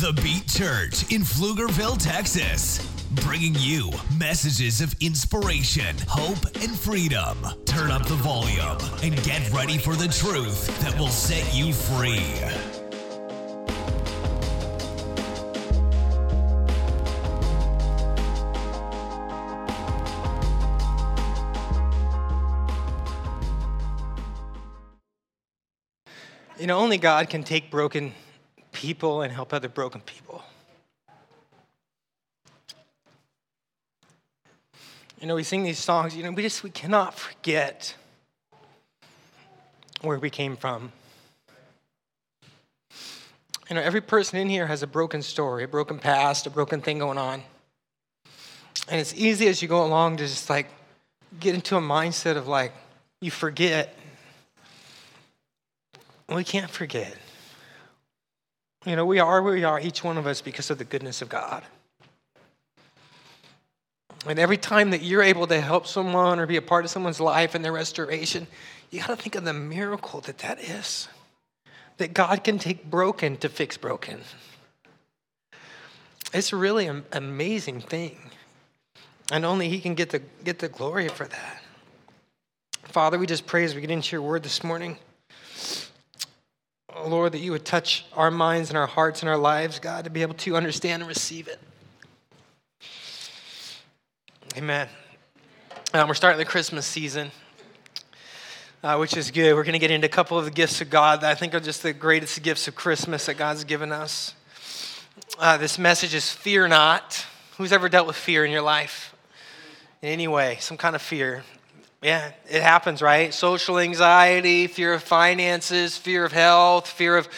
The Beat Church in Pflugerville, Texas. Bringing you messages of inspiration, hope, and freedom. Turn up the volume and get ready for the truth that will set you free. You know, only God can take broken people and help other broken people. You know, we sing these songs, you know, we just we cannot forget where we came from. You know, every person in here has a broken story, a broken past, a broken thing going on. And it's easy as you go along to just like get into a mindset of like, you forget. We can't forget. You know, we are where we are, each one of us, because of the goodness of God. And every time that you're able to help someone or be a part of someone's life and their restoration, you got to think of the miracle that that is. That God can take broken to fix broken. It's really an amazing thing. And only He can get the, get the glory for that. Father, we just pray as we get into your word this morning. Oh, Lord, that you would touch our minds and our hearts and our lives, God, to be able to understand and receive it. Amen. Um, we're starting the Christmas season, uh, which is good. We're going to get into a couple of the gifts of God that I think are just the greatest gifts of Christmas that God's given us. Uh, this message is fear not. Who's ever dealt with fear in your life? In any way, some kind of fear. Yeah, it happens, right? Social anxiety, fear of finances, fear of health, fear of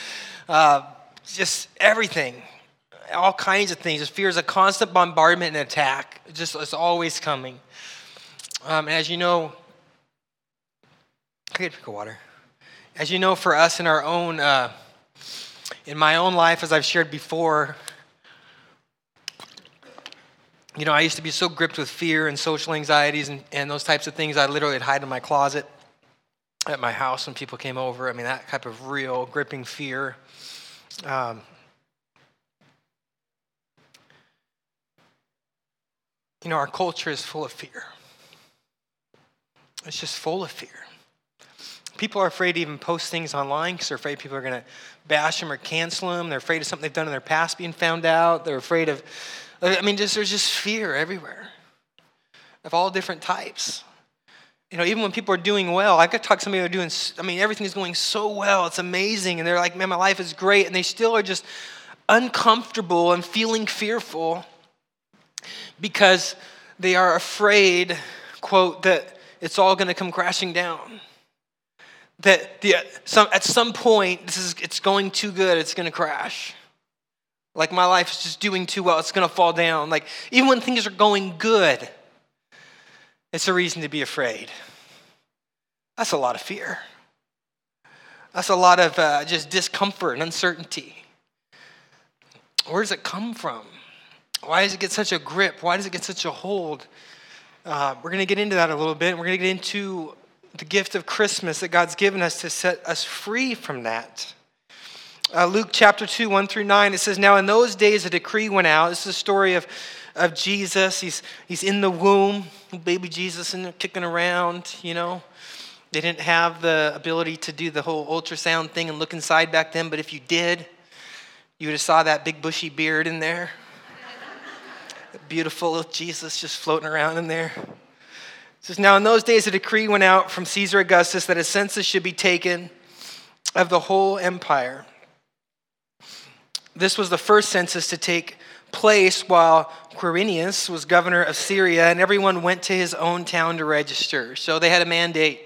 uh, just everything all kinds of things. Fear is a constant bombardment and attack. Just it's always coming. Um, as you know, I get a drink water. As you know, for us in our own, uh, in my own life, as I've shared before, you know, I used to be so gripped with fear and social anxieties and, and those types of things. I literally would hide in my closet at my house when people came over. I mean, that type of real gripping fear. Um, You know, our culture is full of fear. It's just full of fear. People are afraid to even post things online because they're afraid people are going to bash them or cancel them. They're afraid of something they've done in their past being found out. They're afraid of, I mean, just, there's just fear everywhere of all different types. You know, even when people are doing well, I could talk to somebody who are doing, I mean, everything is going so well. It's amazing. And they're like, man, my life is great. And they still are just uncomfortable and feeling fearful because they are afraid, quote, that it's all going to come crashing down. That the, uh, some, at some point, this is, it's going too good, it's going to crash. Like my life is just doing too well, it's going to fall down. Like even when things are going good, it's a reason to be afraid. That's a lot of fear. That's a lot of uh, just discomfort and uncertainty. Where does it come from? Why does it get such a grip? Why does it get such a hold? Uh, we're going to get into that a little bit. We're going to get into the gift of Christmas that God's given us to set us free from that. Uh, Luke chapter 2, 1 through 9, it says, Now in those days a decree went out. This is a story of, of Jesus. He's, he's in the womb, baby Jesus, and kicking around, you know. They didn't have the ability to do the whole ultrasound thing and look inside back then, but if you did, you would have saw that big bushy beard in there beautiful little Jesus just floating around in there. It says, Now in those days a decree went out from Caesar Augustus that a census should be taken of the whole empire. This was the first census to take place while Quirinius was governor of Syria, and everyone went to his own town to register. So they had a mandate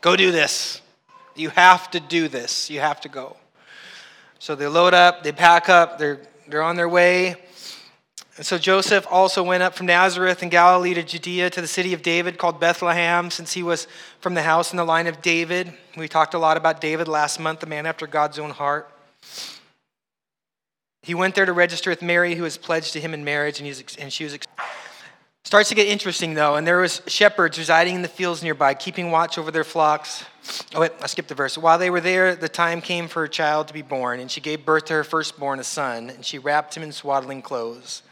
go do this. You have to do this. You have to go. So they load up, they pack up, they're, they're on their way. And so Joseph also went up from Nazareth in Galilee to Judea to the city of David called Bethlehem, since he was from the house and the line of David. We talked a lot about David last month, the man after God's own heart. He went there to register with Mary, who was pledged to him in marriage, and, he was, and she was. Starts to get interesting though, and there was shepherds residing in the fields nearby, keeping watch over their flocks. Oh, wait, I skipped the verse. While they were there, the time came for her child to be born, and she gave birth to her firstborn, a son, and she wrapped him in swaddling clothes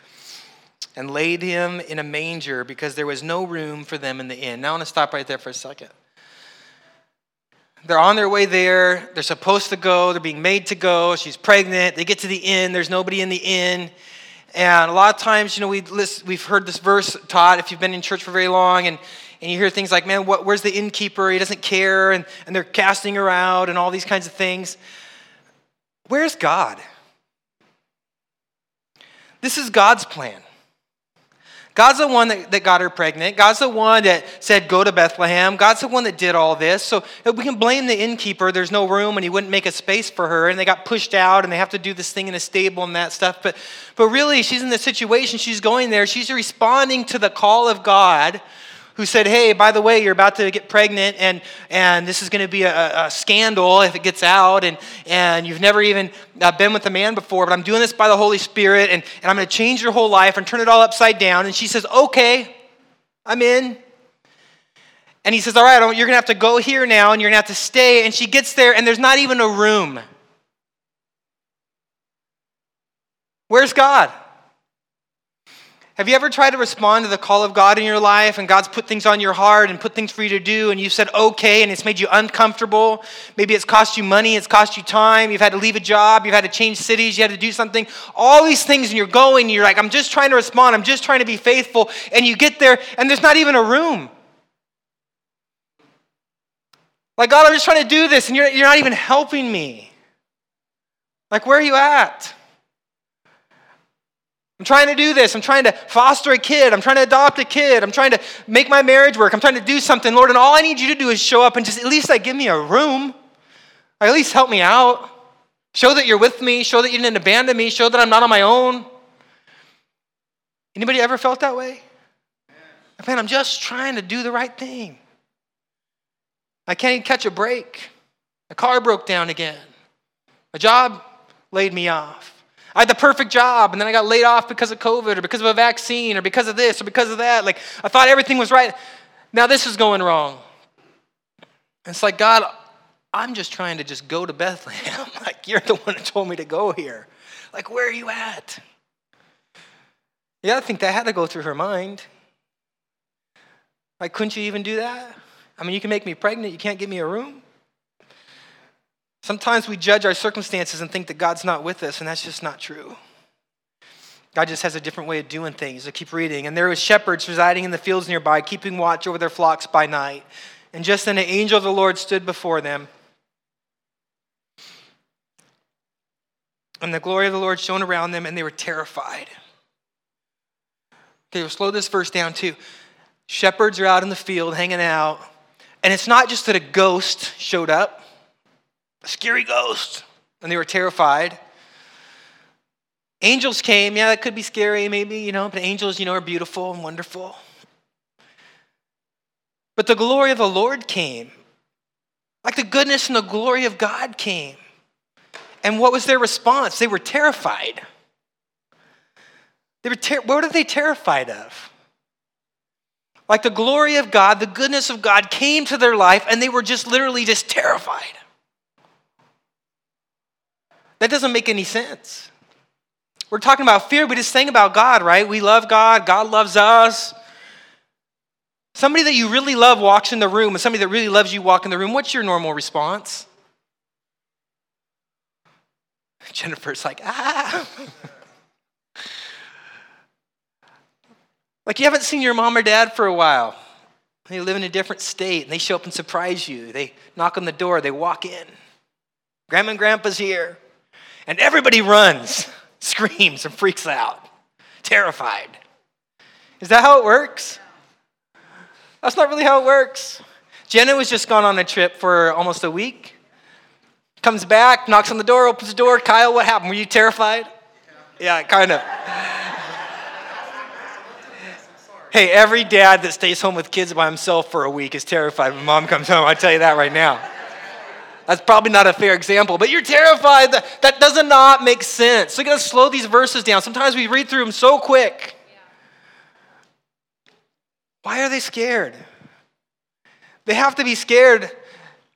and laid him in a manger because there was no room for them in the inn. Now I want to stop right there for a second. They're on their way there. They're supposed to go. They're being made to go. She's pregnant. They get to the inn. There's nobody in the inn. And a lot of times, you know, we we've heard this verse taught if you've been in church for very long, and, and you hear things like, man, what, where's the innkeeper? He doesn't care, and, and they're casting her out, and all these kinds of things. Where's God? This is God's plan. God's the one that, that got her pregnant. God's the one that said, go to Bethlehem. God's the one that did all this. So we can blame the innkeeper. There's no room and he wouldn't make a space for her. And they got pushed out and they have to do this thing in a stable and that stuff. But, but really, she's in the situation. She's going there. She's responding to the call of God who said, Hey, by the way, you're about to get pregnant, and, and this is going to be a, a, scandal if it gets out, and, and you've never even uh, been with a man before, but I'm doing this by the Holy Spirit, and, and I'm going to change your whole life and turn it all upside down. And she says, Okay, I'm in. And he says, All right, you're going to have to go here now, and you're going to have to stay. And she gets there, and there's not even a room. Where's God? Have you ever tried to respond to the call of God in your life and God's put things on your heart and put things for you to do and you said okay and it's made you uncomfortable? Maybe it's cost you money, it's cost you time, you've had to leave a job, you've had to change cities, you had to do something. All these things and you're going, you're like, I'm just trying to respond, I'm just trying to be faithful. And you get there and there's not even a room. Like, God, I'm just trying to do this and you're, you're not even helping me. Like, where are you at? I'm trying to do this. I'm trying to foster a kid. I'm trying to adopt a kid. I'm trying to make my marriage work. I'm trying to do something, Lord. And all I need you to do is show up and just at least like give me a room. Or at least help me out. Show that you're with me. Show that you didn't abandon me. Show that I'm not on my own. Anybody ever felt that way? Man, I'm just trying to do the right thing. I can't even catch a break. A car broke down again. A job laid me off. I had the perfect job, and then I got laid off because of COVID or because of a vaccine or because of this or because of that. Like, I thought everything was right. Now this is going wrong. It's like, God, I'm just trying to just go to Bethlehem. like, you're the one who told me to go here. Like, where are you at? Yeah, I think that had to go through her mind. Like, couldn't you even do that? I mean, you can make me pregnant, you can't give me a room. Sometimes we judge our circumstances and think that God's not with us, and that's just not true. God just has a different way of doing things. I keep reading. And there was shepherds residing in the fields nearby, keeping watch over their flocks by night. And just then an angel of the Lord stood before them. And the glory of the Lord shone around them, and they were terrified. Okay, we'll slow this verse down too. Shepherds are out in the field hanging out. And it's not just that a ghost showed up a scary ghost. And they were terrified. Angels came. Yeah, that could be scary, maybe, you know, but angels, you know, are beautiful and wonderful. But the glory of the Lord came. Like the goodness and the glory of God came. And what was their response? They were terrified. They were ter- what are they terrified of? Like the glory of God, the goodness of God came to their life, and they were just literally just terrified. That doesn't make any sense. We're talking about fear, but it's saying about God, right? We love God, God loves us. Somebody that you really love walks in the room, and somebody that really loves you walk in the room. What's your normal response? Jennifer's like, ah. like you haven't seen your mom or dad for a while. They live in a different state, and they show up and surprise you. They knock on the door, they walk in. Grandma and Grandpa's here. And everybody runs, screams, and freaks out, terrified. Is that how it works? That's not really how it works. Jenna was just gone on a trip for almost a week. Comes back, knocks on the door, opens the door. Kyle, what happened? Were you terrified? Yeah, kind of. hey, every dad that stays home with kids by himself for a week is terrified when mom comes home. I tell you that right now. That's probably not a fair example, but you're terrified. That, that does not make sense. So you gotta slow these verses down. Sometimes we read through them so quick. Why are they scared? They have to be scared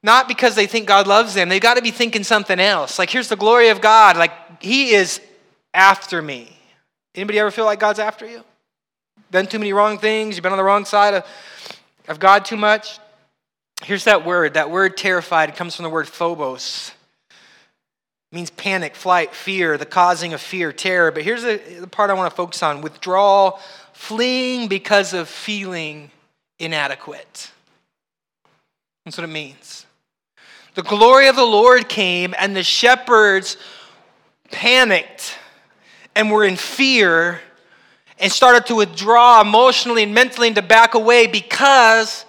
not because they think God loves them. They've got to be thinking something else. Like, here's the glory of God. Like, He is after me. Anybody ever feel like God's after you? Done too many wrong things? You've been on the wrong side of, of God too much? Here's that word. That word terrified comes from the word phobos. It means panic, flight, fear, the causing of fear, terror. But here's the, the part I want to focus on withdrawal, fleeing because of feeling inadequate. That's what it means. The glory of the Lord came, and the shepherds panicked and were in fear and started to withdraw emotionally and mentally and to back away because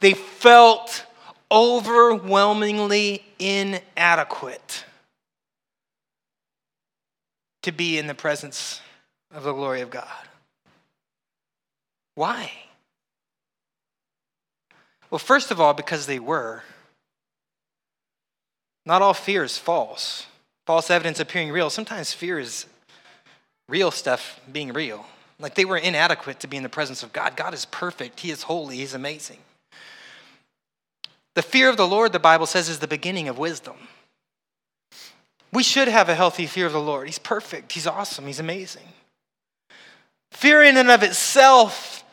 they felt overwhelmingly inadequate to be in the presence of the glory of God. Why? Well, first of all, because they were. Not all fear is false. False evidence appearing real. Sometimes fear is real stuff being real. Like they were inadequate to be in the presence of God. God is perfect, He is holy, He's amazing. The fear of the Lord, the Bible says, is the beginning of wisdom. We should have a healthy fear of the Lord. He's perfect, He's awesome, He's amazing. Fear in and of itself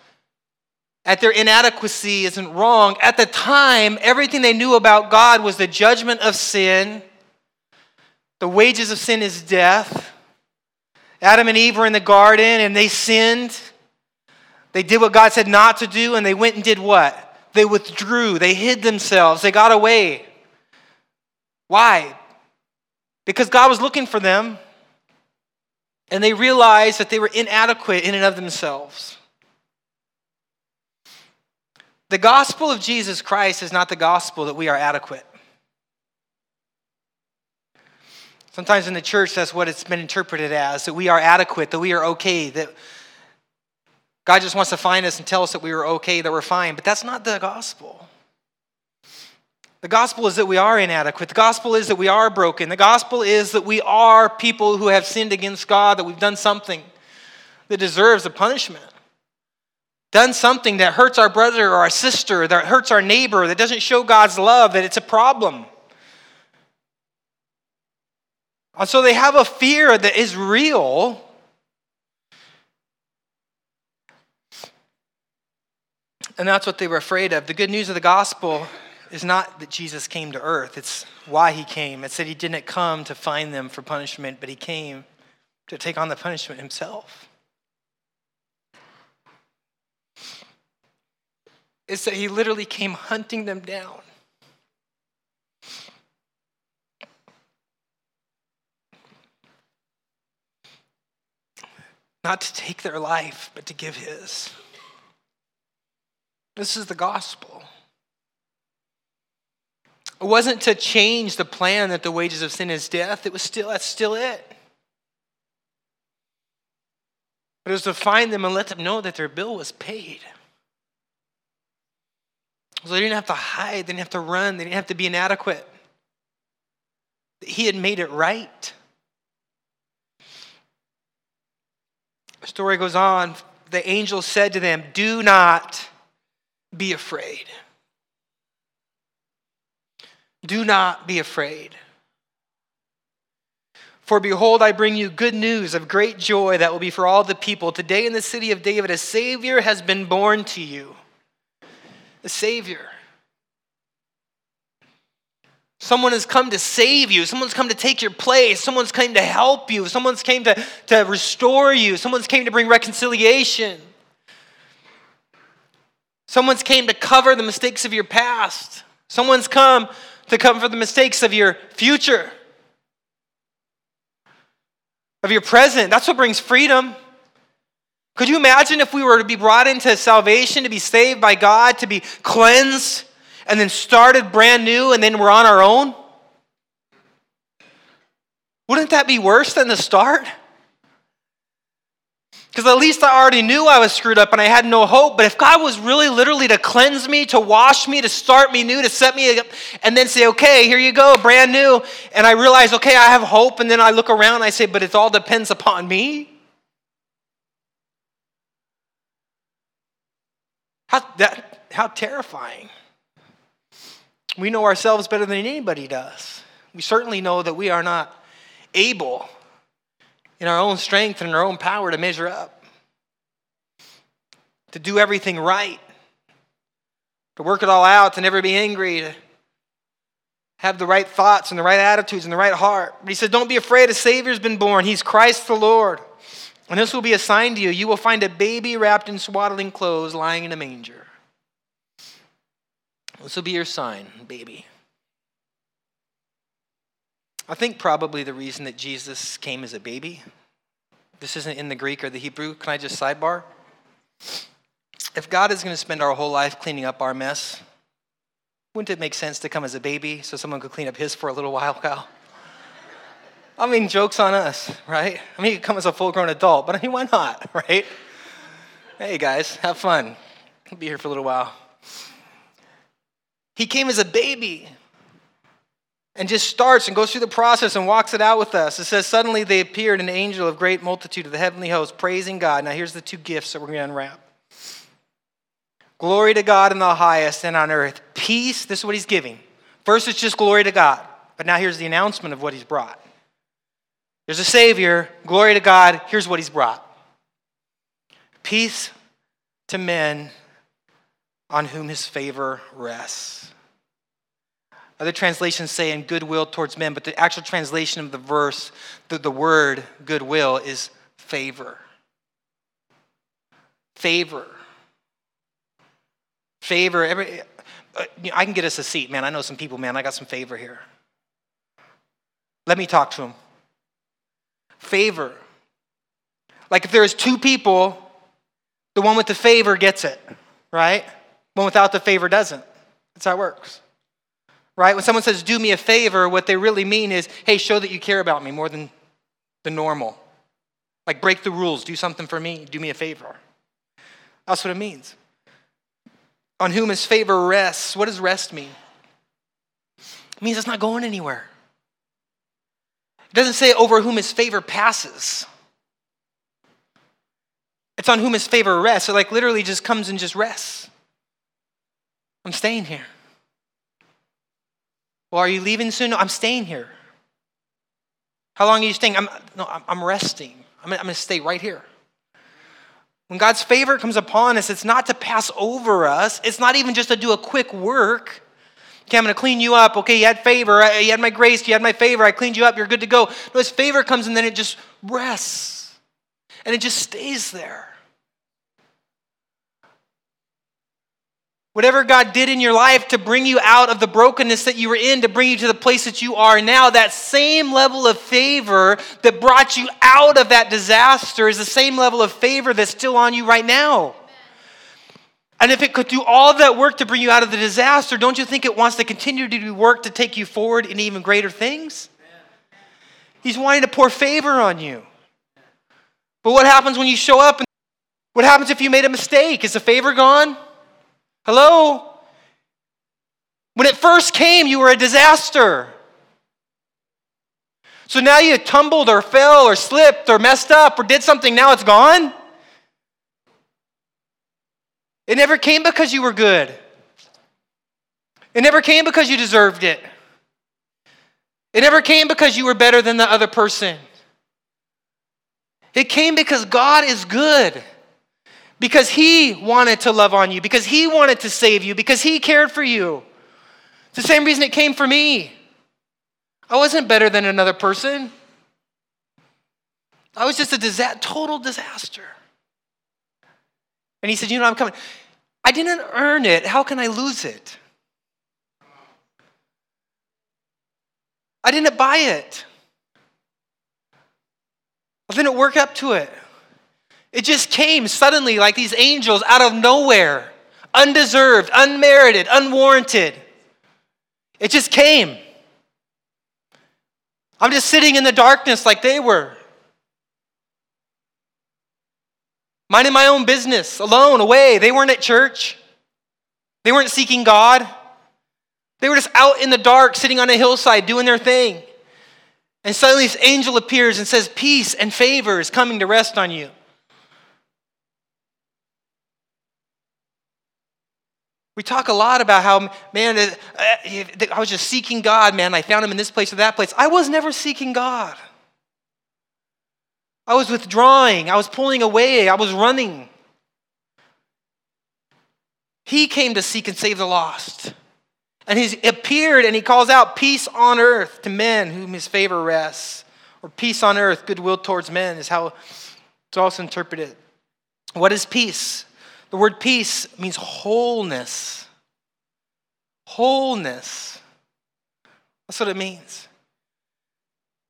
at their inadequacy isn't wrong. At the time, everything they knew about God was the judgment of sin. The wages of sin is death. Adam and Eve were in the garden and they sinned. They did what God said not to do, and they went and did what? They withdrew. They hid themselves. They got away. Why? Because God was looking for them, and they realized that they were inadequate in and of themselves. The gospel of Jesus Christ is not the gospel that we are adequate. Sometimes in the church, that's what it's been interpreted as that we are adequate, that we are okay, that God just wants to find us and tell us that we are okay, that we're fine. But that's not the gospel. The gospel is that we are inadequate. The gospel is that we are broken. The gospel is that we are people who have sinned against God, that we've done something that deserves a punishment. Done something that hurts our brother or our sister, that hurts our neighbor, that doesn't show God's love, that it's a problem. And so they have a fear that is real. And that's what they were afraid of. The good news of the gospel is not that Jesus came to earth, it's why he came. It said he didn't come to find them for punishment, but he came to take on the punishment himself. It's that he literally came hunting them down. not to take their life, but to give his. This is the gospel. It wasn't to change the plan that the wages of sin is death. It was still that's still it. But it was to find them and let them know that their bill was paid. So they didn't have to hide, they didn't have to run, they didn't have to be inadequate. He had made it right. The story goes on. The angel said to them, Do not be afraid. Do not be afraid. For behold, I bring you good news of great joy that will be for all the people. Today in the city of David, a Savior has been born to you. A Savior. Someone has come to save you. Someone's come to take your place. Someone's came to help you. Someone's came to, to restore you. Someone's came to bring reconciliation. Someone's came to cover the mistakes of your past. Someone's come to cover the mistakes of your future, of your present. That's what brings freedom. Could you imagine if we were to be brought into salvation, to be saved by God, to be cleansed? and then started brand new and then we're on our own? Wouldn't that be worse than the start? Because at least I already knew I was screwed up and I had no hope. But if God was really literally to cleanse me, to wash me, to start me new, to set me up, and then say, okay, here you go, brand new, and I realize, okay, I have hope, and then I look around and I say, but it all depends upon me. How, that, how terrifying. We know ourselves better than anybody does. We certainly know that we are not able in our own strength and our own power to measure up, to do everything right, to work it all out, to never be angry, to have the right thoughts and the right attitudes and the right heart. But he says, Don't be afraid, a Savior's been born. He's Christ the Lord. And this will be a sign to you. You will find a baby wrapped in swaddling clothes lying in a manger. This will be your sign, baby. I think probably the reason that Jesus came as a baby, this isn't in the Greek or the Hebrew. Can I just sidebar? If God is going to spend our whole life cleaning up our mess, wouldn't it make sense to come as a baby so someone could clean up his for a little while, Kyle? I mean, joke's on us, right? I mean, you could come as a full grown adult, but I mean, why not, right? Hey, guys, have fun. I'll be here for a little while. He came as a baby and just starts and goes through the process and walks it out with us. It says, Suddenly they appeared an angel of great multitude of the heavenly host, praising God. Now, here's the two gifts that we're going to unwrap Glory to God in the highest and on earth. Peace, this is what he's giving. First, it's just glory to God. But now here's the announcement of what he's brought. There's a Savior, glory to God, here's what he's brought peace to men on whom his favor rests. Other translations say in goodwill towards men, but the actual translation of the verse, the, the word goodwill, is favor. Favor. Favor. Every, uh, I can get us a seat, man. I know some people, man. I got some favor here. Let me talk to them. Favor. Like if there's two people, the one with the favor gets it, right? One without the favor doesn't. That's how it works. Right? When someone says, do me a favor, what they really mean is, hey, show that you care about me more than the normal. Like break the rules, do something for me, do me a favor. That's what it means. On whom his favor rests. What does rest mean? It means it's not going anywhere. It doesn't say over whom his favor passes. It's on whom his favor rests. It like, literally just comes and just rests. I'm staying here. Well, are you leaving soon? No, I'm staying here. How long are you staying? I'm, no, I'm, resting. I'm, I'm going to stay right here. When God's favor comes upon us, it's not to pass over us. It's not even just to do a quick work. Okay, I'm going to clean you up. Okay, you had favor. You had my grace. You had my favor. I cleaned you up. You're good to go. No, His favor comes and then it just rests. And it just stays there. Whatever God did in your life to bring you out of the brokenness that you were in, to bring you to the place that you are now, that same level of favor that brought you out of that disaster is the same level of favor that's still on you right now. And if it could do all that work to bring you out of the disaster, don't you think it wants to continue to do work to take you forward in even greater things? He's wanting to pour favor on you. But what happens when you show up? And what happens if you made a mistake? Is the favor gone? Hello? When it first came, you were a disaster. So now you tumbled or fell or slipped or messed up or did something, now it's gone? It never came because you were good. It never came because you deserved it. It never came because you were better than the other person. It came because God is good because He wanted to love on you, because He wanted to save you, because He cared for you. It's the same reason it came for me. I wasn't better than another person. I was just a disa- total disaster. And he said, You know, I'm coming. I didn't earn it. How can I lose it? I didn't buy it. I didn't work up to it. It just came suddenly like these angels out of nowhere, undeserved, unmerited, unwarranted. It just came. I'm just sitting in the darkness like they were. Minding my own business, alone, away. They weren't at church. They weren't seeking God. They were just out in the dark, sitting on a hillside, doing their thing. And suddenly this angel appears and says, Peace and favor is coming to rest on you. We talk a lot about how, man, uh, I was just seeking God, man. I found him in this place or that place. I was never seeking God. I was withdrawing. I was pulling away. I was running. He came to seek and save the lost. And he's appeared and he calls out peace on earth to men whom his favor rests. Or peace on earth, goodwill towards men is how it's also interpreted. What is peace? The word peace means wholeness. Wholeness. That's what it means.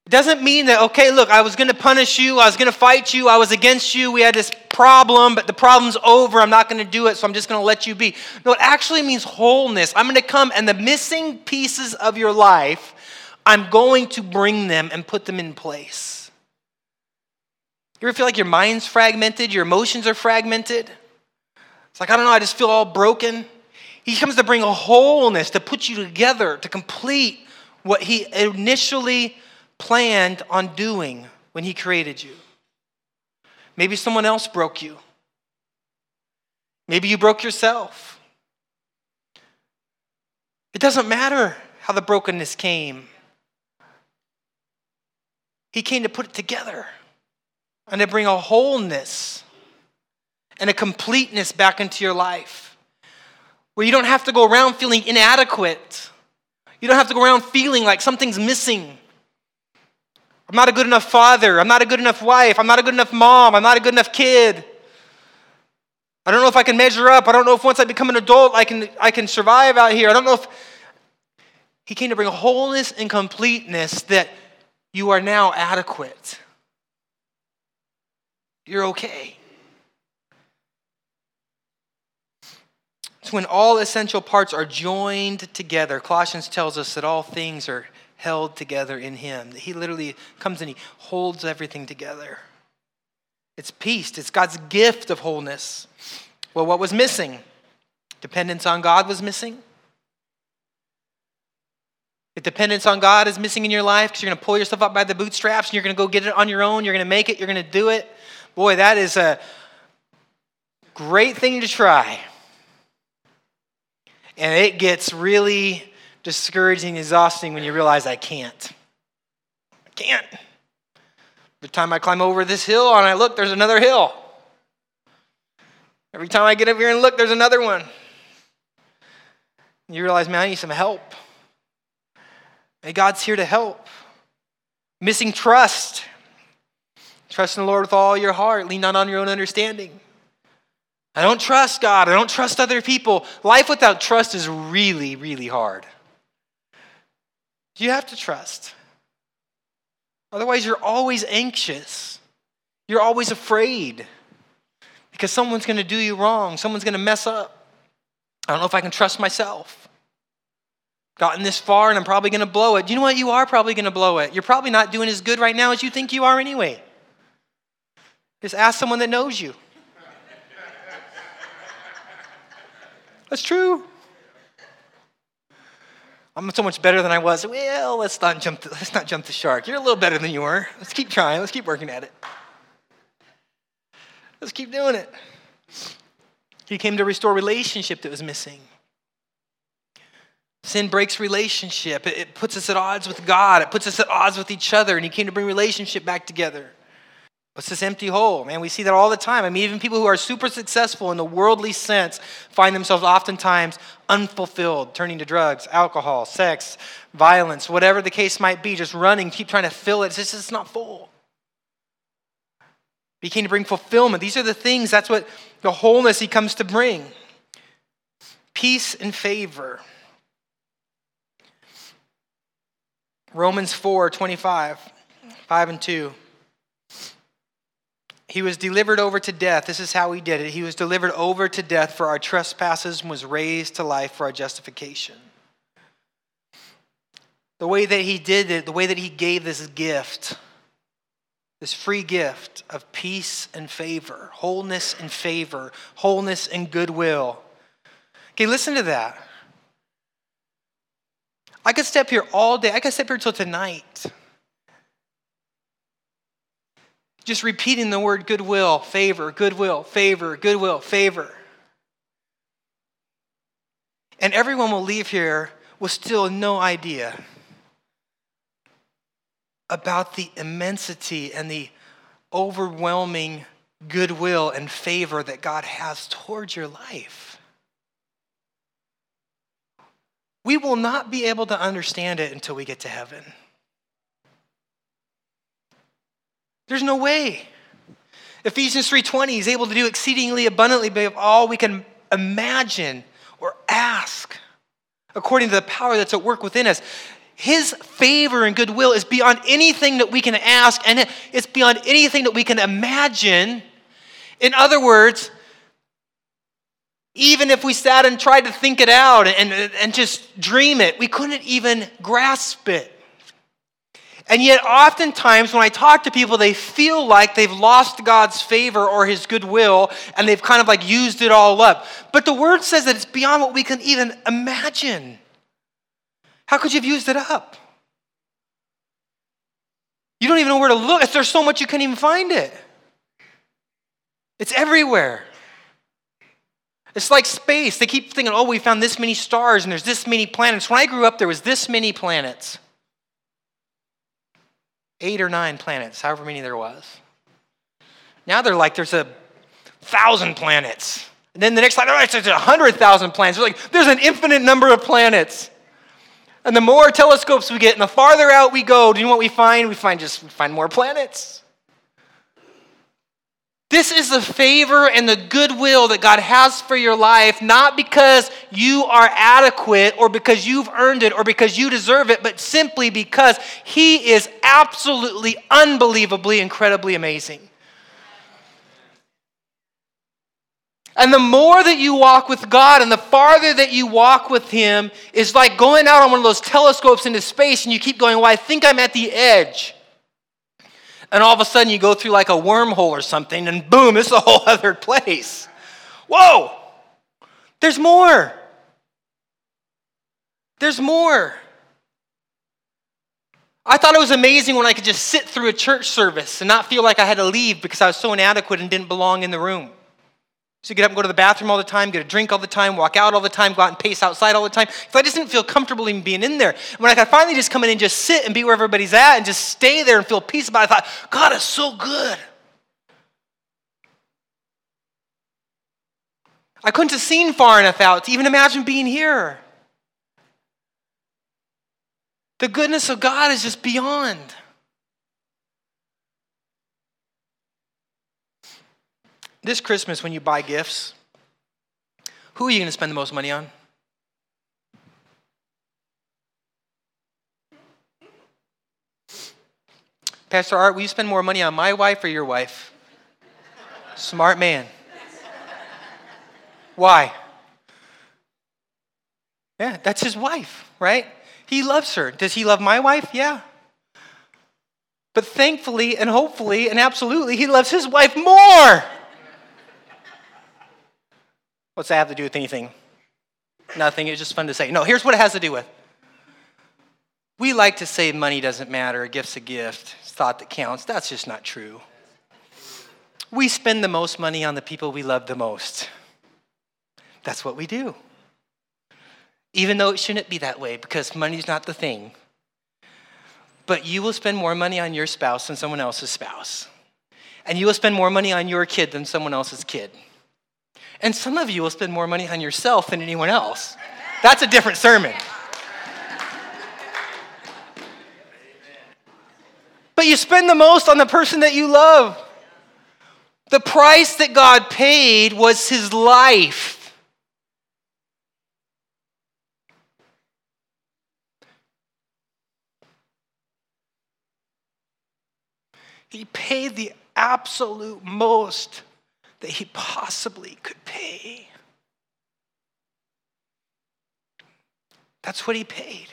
It doesn't mean that, okay, look, I was going to punish you, I was going to fight you, I was against you, we had this problem, but the problem's over, I'm not going to do it, so I'm just going to let you be. No, it actually means wholeness. I'm going to come and the missing pieces of your life, I'm going to bring them and put them in place. You ever feel like your mind's fragmented, your emotions are fragmented? It's like, I don't know, I just feel all broken. He comes to bring a wholeness, to put you together, to complete what he initially planned on doing when he created you. Maybe someone else broke you. Maybe you broke yourself. It doesn't matter how the brokenness came. He came to put it together and to bring a wholeness and a completeness back into your life where you don't have to go around feeling inadequate. You don't have to go around feeling like something's missing. I'm not a good enough father. I'm not a good enough wife. I'm not a good enough mom. I'm not a good enough kid. I don't know if I can measure up. I don't know if once I become an adult I can, I can survive out here. I don't know if. He came to bring wholeness and completeness that you are now adequate. You're okay. When all essential parts are joined together. Colossians tells us that all things are held together in Him. He literally comes and He holds everything together. It's peace, it's God's gift of wholeness. Well, what was missing? Dependence on God was missing. If dependence on God is missing in your life because you're going to pull yourself up by the bootstraps and you're going to go get it on your own, you're going to make it, you're going to do it, boy, that is a great thing to try. And it gets really discouraging, exhausting when you realize I can't. I can't. Every time I climb over this hill and I look, there's another hill. Every time I get up here and look, there's another one. You realize, man, I need some help. And God's here to help. Missing trust. Trust in the Lord with all your heart. Lean not on your own understanding. I don't trust God. I don't trust other people. Life without trust is really, really hard. You have to trust. Otherwise, you're always anxious. You're always afraid because someone's going to do you wrong. Someone's going to mess up. I don't know if I can trust myself. Gotten this far and I'm probably going to blow it. You know what? You are probably going to blow it. You're probably not doing as good right now as you think you are anyway. Just ask someone that knows you. That's true. I'm so much better than I was. Well, let's not jump. The, let's not jump the shark. You're a little better than you were. Let's keep trying. Let's keep working at it. Let's keep doing it. He came to restore relationship that was missing. Sin breaks relationship. It, it puts us at odds with God. It puts us at odds with each other. And He came to bring relationship back together. What's this empty hole? Man, we see that all the time. I mean, even people who are super successful in the worldly sense find themselves oftentimes unfulfilled, turning to drugs, alcohol, sex, violence, whatever the case might be, just running, keep trying to fill it. It's just it's not full. He came to bring fulfillment. These are the things, that's what the wholeness he comes to bring. Peace and favor. Romans 4 25, 5 and 2. He was delivered over to death. This is how he did it. He was delivered over to death for our trespasses and was raised to life for our justification. The way that he did it, the way that he gave this gift, this free gift of peace and favor, wholeness and favor, wholeness and goodwill. Okay, listen to that. I could step here all day. I could step here till tonight just repeating the word goodwill, favor, goodwill, favor, goodwill, favor. And everyone will leave here with still no idea about the immensity and the overwhelming goodwill and favor that God has towards your life. We will not be able to understand it until we get to heaven. There's no way. Ephesians 3:20 is able to do exceedingly abundantly above all we can imagine or ask according to the power that's at work within us. His favor and goodwill is beyond anything that we can ask, and it's beyond anything that we can imagine. In other words, even if we sat and tried to think it out and, and just dream it, we couldn't even grasp it. And yet, oftentimes, when I talk to people, they feel like they've lost God's favor or His goodwill, and they've kind of like used it all up. But the Word says that it's beyond what we can even imagine. How could you have used it up? You don't even know where to look. There's so much you can't even find it. It's everywhere. It's like space. They keep thinking, oh, we found this many stars and there's this many planets. When I grew up, there was this many planets eight or nine planets, however many there was. Now they're like, there's a thousand planets. And then the next slide, oh, it's a hundred thousand planets. They're like, there's an infinite number of planets. And the more telescopes we get and the farther out we go, do you know what we find? We find just we find more planets. This is the favor and the goodwill that God has for your life, not because you are adequate or because you've earned it or because you deserve it, but simply because He is absolutely, unbelievably, incredibly amazing. And the more that you walk with God and the farther that you walk with Him is like going out on one of those telescopes into space and you keep going, Well, I think I'm at the edge and all of a sudden you go through like a wormhole or something, and boom, it's a whole other place. Whoa! There's more. There's more. I thought it was amazing when I could just sit through a church service and not feel like I had to leave because I was so inadequate and didn't belong in the room. So you get up and go to the bathroom all the time, get a drink all the time, walk out all the time, go out and pace outside all the time. So I just didn't feel comfortable even being in there. When I could finally just come in and just sit and be where everybody's at and just stay there and feel peace about it, I thought, God is so good. I couldn't have seen far enough out to even imagine being here. The goodness of God is just beyond. This Christmas, when you buy gifts, who are you going to spend the most money on? Pastor Art, will you spend more money on my wife or your wife? Smart man. Why? Yeah, that's his wife, right? He loves her. Does he love my wife? Yeah. But thankfully and hopefully and absolutely, he loves his wife more. What's that have to do with anything? Nothing. It's just fun to say. No, here's what it has to do with. We like to say money doesn't matter, a gift's a gift, it's thought that counts. That's just not true. We spend the most money on the people we love the most. That's what we do. Even though it shouldn't be that way because money's not the thing. But you will spend more money on your spouse than someone else's spouse. And you will spend more money on your kid than someone else's kid. And some of you will spend more money on yourself than anyone else. That's a different sermon. But you spend the most on the person that you love. The price that God paid was his life. He paid the absolute most that he possibly could That's what he paid.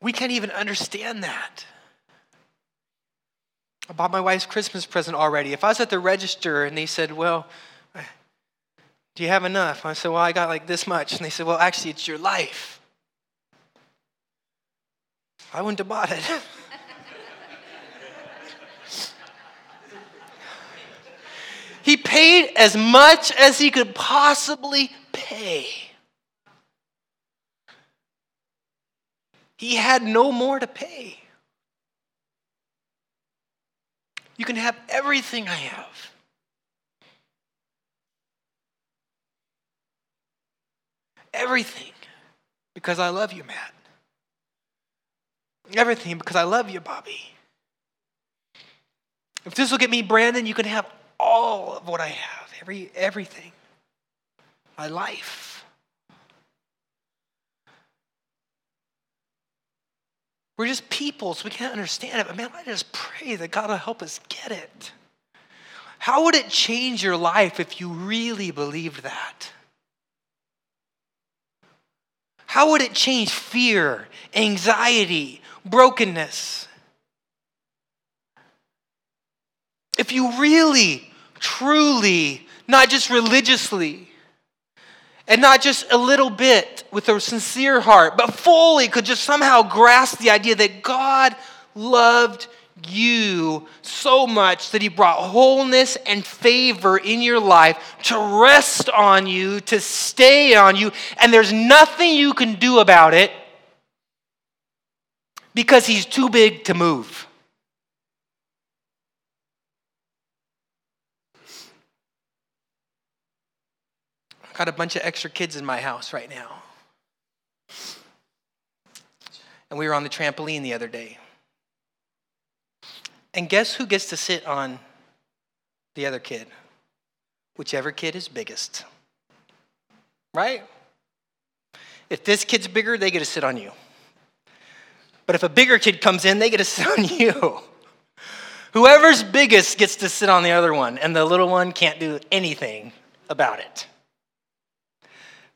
We can't even understand that. I bought my wife's Christmas present already. If I was at the register and they said, Well, do you have enough? I said, Well, I got like this much. And they said, Well, actually, it's your life. I wouldn't have bought it. He paid as much as he could possibly pay. He had no more to pay. You can have everything I have. Everything because I love you, Matt. Everything because I love you, Bobby. If this will get me, Brandon, you can have all of what I have, every, everything. My life. We're just people, so we can't understand it. But man, I just pray that God will help us get it. How would it change your life if you really believed that? How would it change fear, anxiety, brokenness? If you really, truly, not just religiously, and not just a little bit with a sincere heart, but fully could just somehow grasp the idea that God loved you so much that He brought wholeness and favor in your life to rest on you, to stay on you, and there's nothing you can do about it because He's too big to move. Got a bunch of extra kids in my house right now. And we were on the trampoline the other day. And guess who gets to sit on the other kid? Whichever kid is biggest. Right? If this kid's bigger, they get to sit on you. But if a bigger kid comes in, they get to sit on you. Whoever's biggest gets to sit on the other one, and the little one can't do anything about it.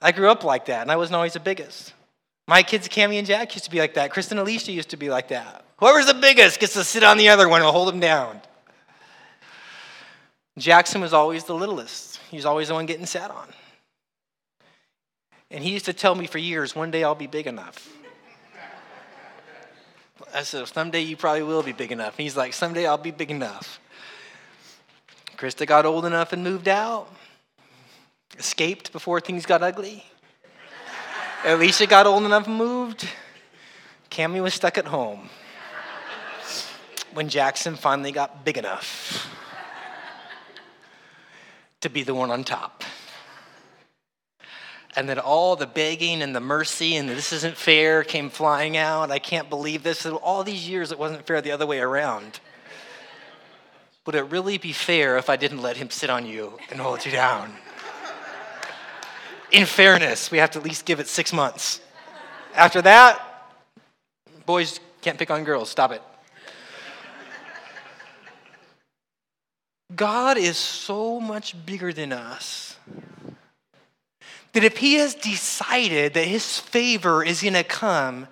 I grew up like that, and I wasn't always the biggest. My kids, Cami and Jack, used to be like that. Kristen and Alicia used to be like that. Whoever's the biggest gets to sit on the other one and hold them down. Jackson was always the littlest. He was always the one getting sat on. And he used to tell me for years, one day I'll be big enough. I said, someday you probably will be big enough. And he's like, someday I'll be big enough. Krista got old enough and moved out escaped before things got ugly. Alicia got old enough and moved. Cami was stuck at home when Jackson finally got big enough to be the one on top. And then all the begging and the mercy and the, this isn't fair came flying out. I can't believe this. All these years it wasn't fair the other way around. Would it really be fair if I didn't let him sit on you and hold you down? In fairness, we have to at least give it six months. After that, boys can't pick on girls. Stop it. God is so much bigger than us that if He has decided that His favor is going to come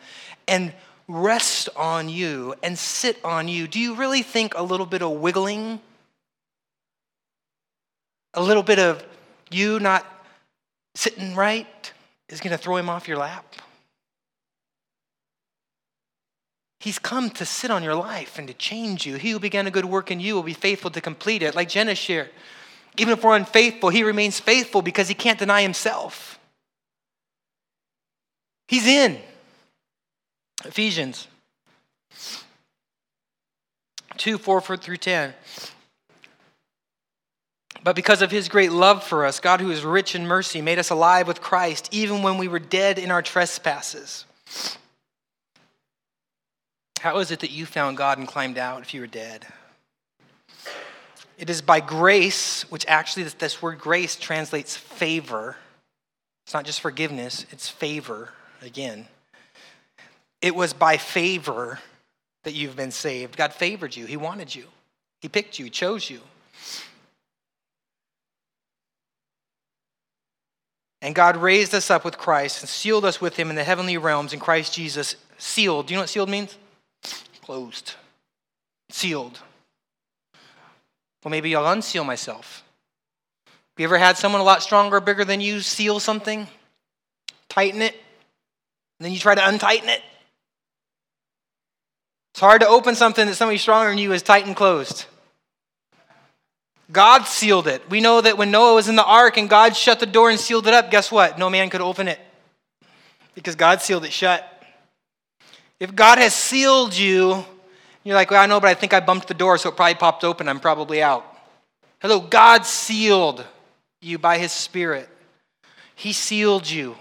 and rest on you and sit on you, do you really think a little bit of wiggling, a little bit of you not sitting right is going to throw him off your lap. He's come to sit on your life and to change you. He who began a good work in you will be faithful to complete it. Like Jenna shared, even if we're unfaithful, he remains faithful because he can't deny himself. He's in. Ephesians 2 4 through 10. But because of his great love for us, God, who is rich in mercy, made us alive with Christ, even when we were dead in our trespasses. How is it that you found God and climbed out if you were dead? It is by grace, which actually, this word grace translates favor. It's not just forgiveness, it's favor again. It was by favor that you've been saved. God favored you, He wanted you, He picked you, He chose you. And God raised us up with Christ and sealed us with him in the heavenly realms in Christ Jesus. Sealed. Do you know what sealed means? Closed. Sealed. Well, maybe I'll unseal myself. Have you ever had someone a lot stronger, bigger than you seal something? Tighten it, and then you try to untighten it? It's hard to open something that somebody stronger than you is tight and closed. God sealed it. We know that when Noah was in the ark and God shut the door and sealed it up, guess what? No man could open it because God sealed it shut. If God has sealed you, you're like, well, I know, but I think I bumped the door, so it probably popped open. I'm probably out. Hello, God sealed you by His Spirit. He sealed you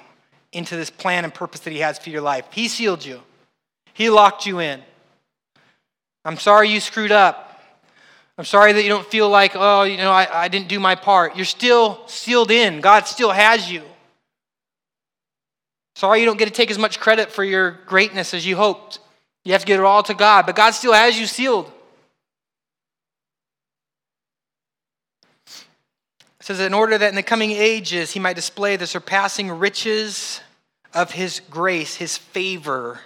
into this plan and purpose that He has for your life. He sealed you, He locked you in. I'm sorry you screwed up. I'm sorry that you don't feel like, oh, you know, I, I didn't do my part. You're still sealed in. God still has you. Sorry you don't get to take as much credit for your greatness as you hoped. You have to give it all to God, but God still has you sealed. It says, in order that in the coming ages he might display the surpassing riches of his grace, his favor.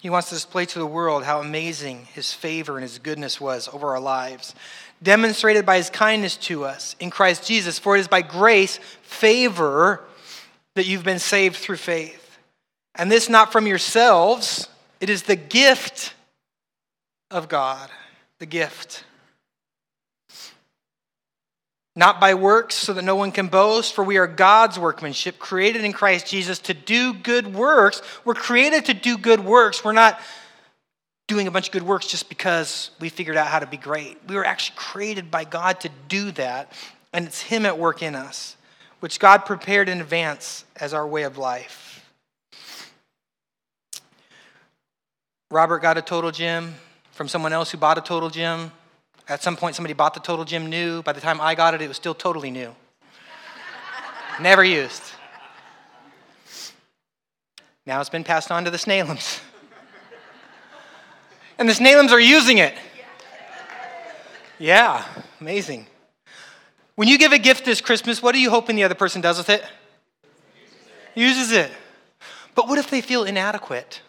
He wants to display to the world how amazing his favor and his goodness was over our lives, demonstrated by his kindness to us in Christ Jesus. For it is by grace, favor, that you've been saved through faith. And this not from yourselves, it is the gift of God. The gift not by works, so that no one can boast, for we are God's workmanship, created in Christ Jesus to do good works. We're created to do good works. We're not doing a bunch of good works just because we figured out how to be great. We were actually created by God to do that, and it's Him at work in us, which God prepared in advance as our way of life. Robert got a total gym from someone else who bought a total gym. At some point, somebody bought the Total Gym new. By the time I got it, it was still totally new. Never used. Now it's been passed on to the Snalums. and the Snalums are using it. Yeah, amazing. When you give a gift this Christmas, what are you hoping the other person does with it? Uses it. But what if they feel inadequate?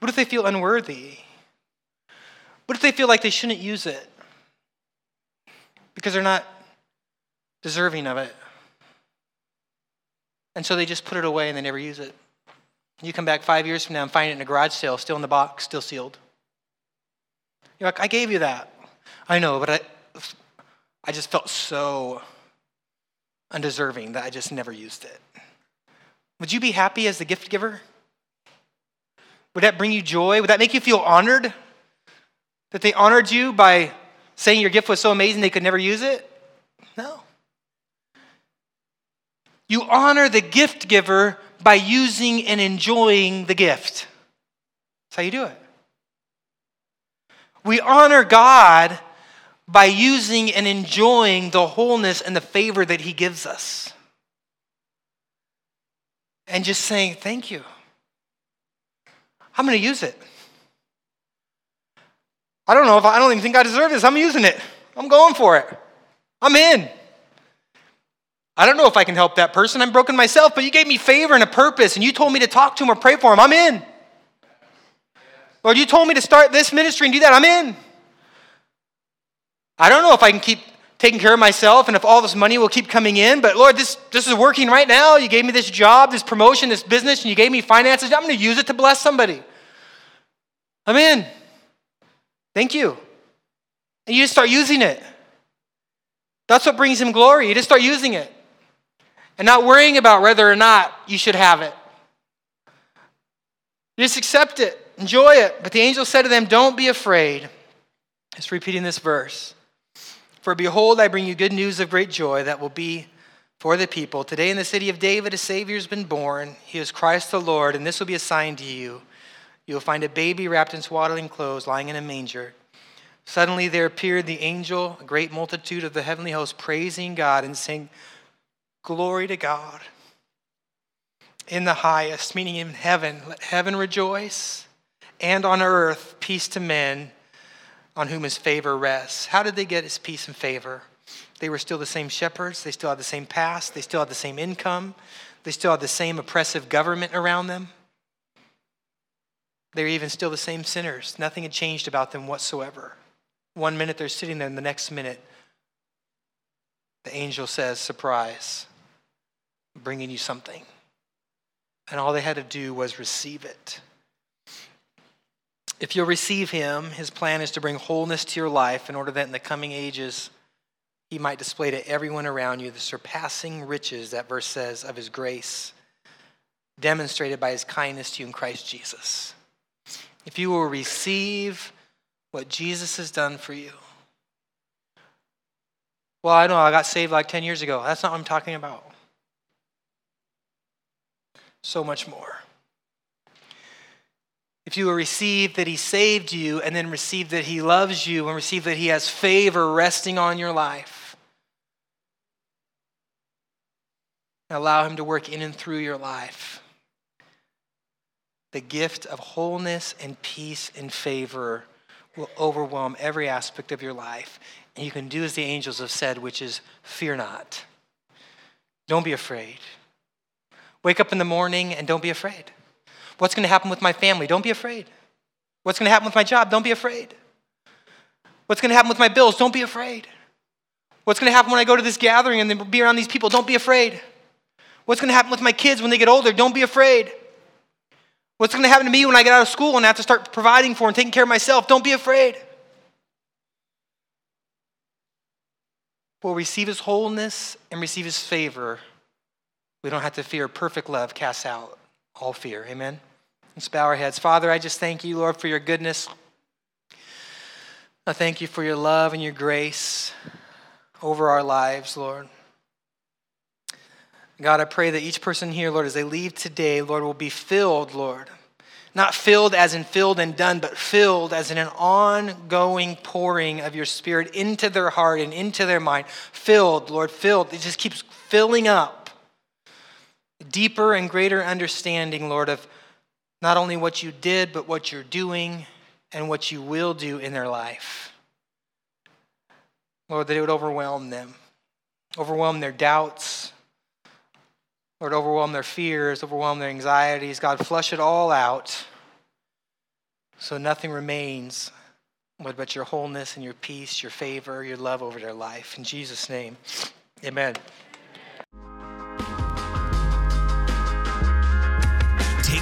What if they feel unworthy? What if they feel like they shouldn't use it? Because they're not deserving of it. And so they just put it away and they never use it. You come back five years from now and find it in a garage sale, still in the box, still sealed. You're like, I gave you that. I know, but I, I just felt so undeserving that I just never used it. Would you be happy as the gift giver? Would that bring you joy? Would that make you feel honored? That they honored you by saying your gift was so amazing they could never use it? No. You honor the gift giver by using and enjoying the gift. That's how you do it. We honor God by using and enjoying the wholeness and the favor that He gives us. And just saying, Thank you. I'm going to use it. I don't know if I, don't even think I deserve this. I'm using it. I'm going for it. I'm in. I don't know if I can help that person. I'm broken myself, but you gave me favor and a purpose, and you told me to talk to him or pray for him. I'm in. Lord, you told me to start this ministry and do that. I'm in. I don't know if I can keep taking care of myself and if all this money will keep coming in, but Lord, this, this is working right now. You gave me this job, this promotion, this business, and you gave me finances. I'm going to use it to bless somebody. I'm in. Thank you. And you just start using it. That's what brings him glory. You just start using it and not worrying about whether or not you should have it. You just accept it, enjoy it. But the angel said to them, Don't be afraid. It's repeating this verse. For behold, I bring you good news of great joy that will be for the people. Today in the city of David, a Savior has been born. He is Christ the Lord, and this will be a sign to you. You will find a baby wrapped in swaddling clothes lying in a manger. Suddenly there appeared the angel, a great multitude of the heavenly host, praising God and saying, Glory to God in the highest, meaning in heaven. Let heaven rejoice, and on earth, peace to men on whom his favor rests. How did they get his peace and favor? They were still the same shepherds, they still had the same past, they still had the same income, they still had the same oppressive government around them. They're even still the same sinners. Nothing had changed about them whatsoever. One minute they're sitting there, and the next minute, the angel says, Surprise, I'm bringing you something. And all they had to do was receive it. If you'll receive him, his plan is to bring wholeness to your life in order that in the coming ages he might display to everyone around you the surpassing riches, that verse says, of his grace, demonstrated by his kindness to you in Christ Jesus. If you will receive what Jesus has done for you, well, I know I got saved like 10 years ago. That's not what I'm talking about. So much more. If you will receive that He saved you, and then receive that He loves you, and receive that He has favor resting on your life, allow Him to work in and through your life, the gift of wholeness and peace and favor will overwhelm every aspect of your life. And you can do as the angels have said, which is fear not. Don't be afraid. Wake up in the morning and don't be afraid. What's going to happen with my family? Don't be afraid. What's going to happen with my job? Don't be afraid. What's going to happen with my bills? Don't be afraid. What's going to happen when I go to this gathering and be around these people? Don't be afraid. What's going to happen with my kids when they get older? Don't be afraid. What's going to happen to me when I get out of school and have to start providing for and taking care of myself? Don't be afraid. We'll receive his wholeness and receive his favor. We don't have to fear. Perfect love casts out all fear. Amen. Let's bow our heads. Father, I just thank you, Lord, for your goodness. I thank you for your love and your grace over our lives, Lord. God, I pray that each person here, Lord, as they leave today, Lord, will be filled, Lord. Not filled as in filled and done, but filled as in an ongoing pouring of your spirit into their heart and into their mind. Filled, Lord, filled. It just keeps filling up. Deeper and greater understanding, Lord, of not only what you did, but what you're doing and what you will do in their life. Lord, that it would overwhelm them, overwhelm their doubts Lord, overwhelm their fears, overwhelm their anxieties. God, flush it all out so nothing remains, but your wholeness and your peace, your favor, your love over their life. In Jesus' name, amen.